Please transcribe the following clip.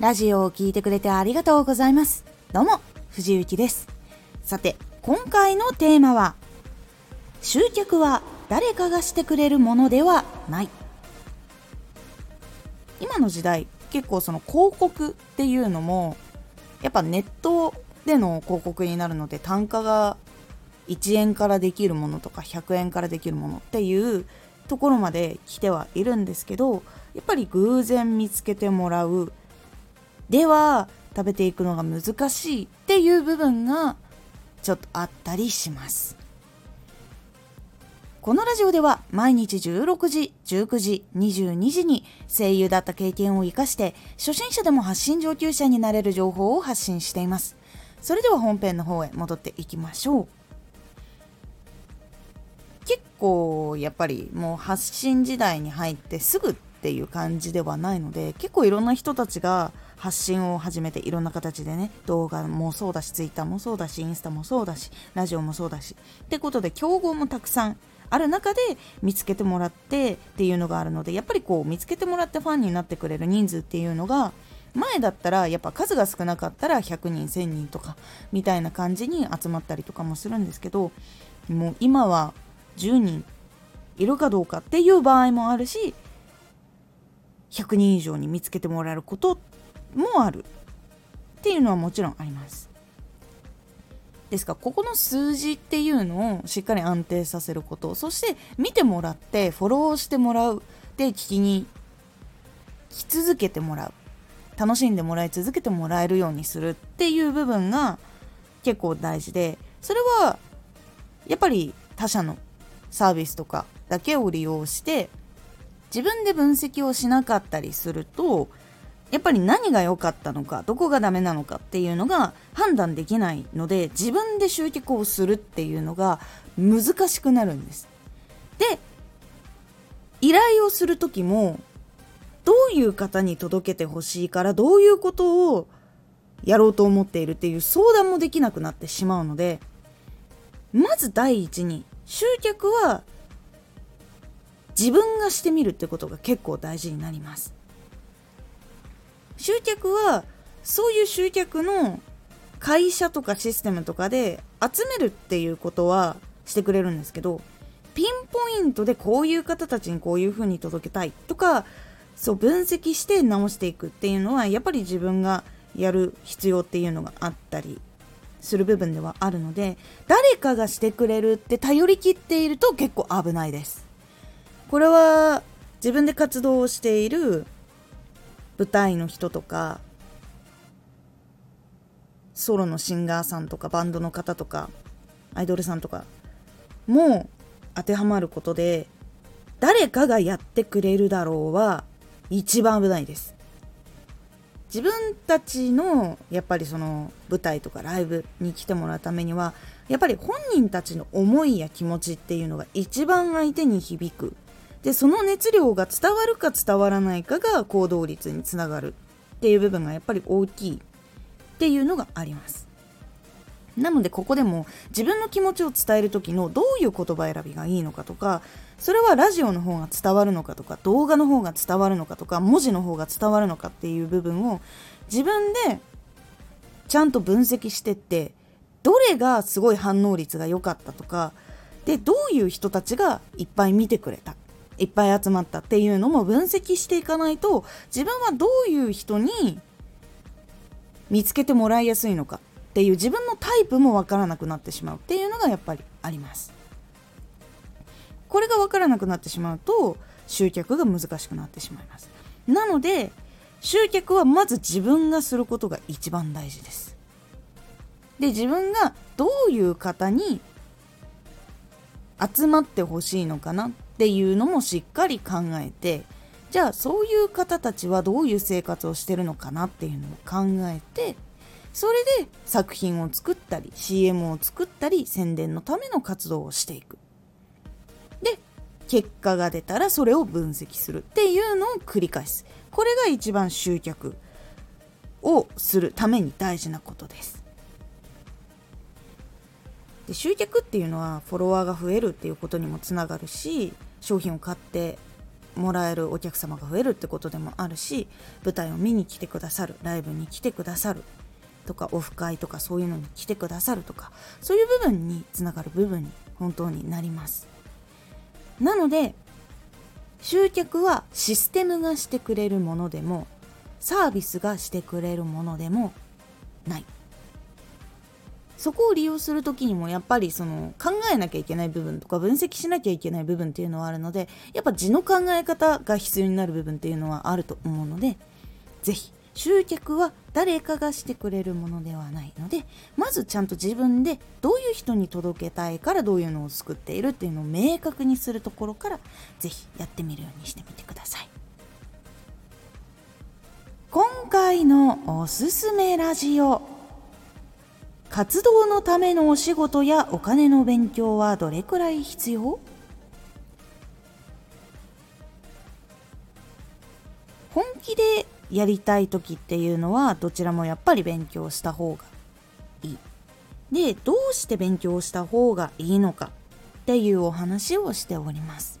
ラジオを聴いてくれてありがとうございます。どうも、藤幸です。さて、今回のテーマは、集客は誰かがしてくれるものではない。今の時代、結構その広告っていうのも、やっぱネットでの広告になるので単価が1円からできるものとか100円からできるものっていうところまで来てはいるんですけどやっぱり偶然見つけてもらうでは食べていくのが難しいっていう部分がちょっとあったりします。このラジオでは毎日16時、19時、22時に声優だった経験を活かして初心者でも発信上級者になれる情報を発信しています。それでは本編の方へ戻っていきましょう。結構やっぱりもう発信時代に入ってすぐっていう感じではないので結構いろんな人たちが発信を始めていろんな形でね動画もそうだし Twitter もそうだしインスタもそうだしラジオもそうだし。ってことで競合もたくさんある中で見つけてもらってっていうのがあるのでやっぱりこう見つけてもらってファンになってくれる人数っていうのが前だったらやっぱ数が少なかったら100人1000人とかみたいな感じに集まったりとかもするんですけどもう今は10人いるかどうかっていう場合もあるし100人以上に見つけてもらえることもあるっていうのはもちろんあります。ですからここの数字っていうのをしっかり安定させること。そして見てもらってフォローしてもらう。で聞きに来続けてもらう。楽しんでもらい続けてもらえるようにするっていう部分が結構大事で。それはやっぱり他社のサービスとかだけを利用して自分で分析をしなかったりするとやっぱり何が良かったのかどこがダメなのかっていうのが判断できないので自分で集客をするっていうのが難しくなるんです。で依頼をする時もどういう方に届けてほしいからどういうことをやろうと思っているっていう相談もできなくなってしまうのでまず第一に集客は自分がしてみるってことが結構大事になります。集客はそういう集客の会社とかシステムとかで集めるっていうことはしてくれるんですけどピンポイントでこういう方たちにこういうふうに届けたいとかそう分析して直していくっていうのはやっぱり自分がやる必要っていうのがあったりする部分ではあるので誰かがしてくれるって頼りきっていると結構危ないです。これは自分で活動をしている舞台の人とかソロのシンガーさんとかバンドの方とかアイドルさんとかも当てはまることで誰かがやってくれるだろうは一番危ないです。自分たちのやっぱりその舞台とかライブに来てもらうためにはやっぱり本人たちの思いや気持ちっていうのが一番相手に響く。でその熱量が伝わるか伝わらないかが行動率につながるっていう部分がやっぱり大きいっていうのがあります。なのでここでも自分の気持ちを伝える時のどういう言葉選びがいいのかとかそれはラジオの方が伝わるのかとか動画の方が伝わるのかとか文字の方が伝わるのかっていう部分を自分でちゃんと分析してってどれがすごい反応率が良かったとかでどういう人たちがいっぱい見てくれたいっぱい集まったっていうのも分析していかないと自分はどういう人に見つけてもらいやすいのかっていう自分のタイプもわからなくなってしまうっていうのがやっぱりあります。これがわからなくなってしまうと集客が難しくなってしまいます。なので集客はまず自分がすることが一番大事です。で自分がどういう方に集まってほしいのかなっていうのもしっかり考えてじゃあそういう方たちはどういう生活をしてるのかなっていうのを考えてそれで作品を作ったり CM を作ったり宣伝のための活動をしていく。で結果が出たらそれを分析するっていうのを繰り返す。これが一番集客をするために大事なことです。で集客っていうのはフォロワーが増えるっていうことにもつながるし商品を買ってもらえるお客様が増えるってことでもあるし舞台を見に来てくださるライブに来てくださるとかオフ会とかそういうのに来てくださるとかそういう部分につながる部分に本当になります。なので集客はシステムがしてくれるものでもサービスがしてくれるものでもない。そこを利用する時にもやっぱりその考えなきゃいけない部分とか分析しなきゃいけない部分っていうのはあるのでやっぱ字の考え方が必要になる部分っていうのはあると思うので是非集客は誰かがしてくれるものではないのでまずちゃんと自分でどういう人に届けたいからどういうのを作っているっていうのを明確にするところから是非やってみるようにしてみてください。今回のおすすめラジオ。活動のためのお仕事やお金の勉強はどれくらい必要？本気でやりたい時っていうのはどちらもやっぱり勉強した方がいい。でどうして勉強した方がいいのかっていうお話をしております。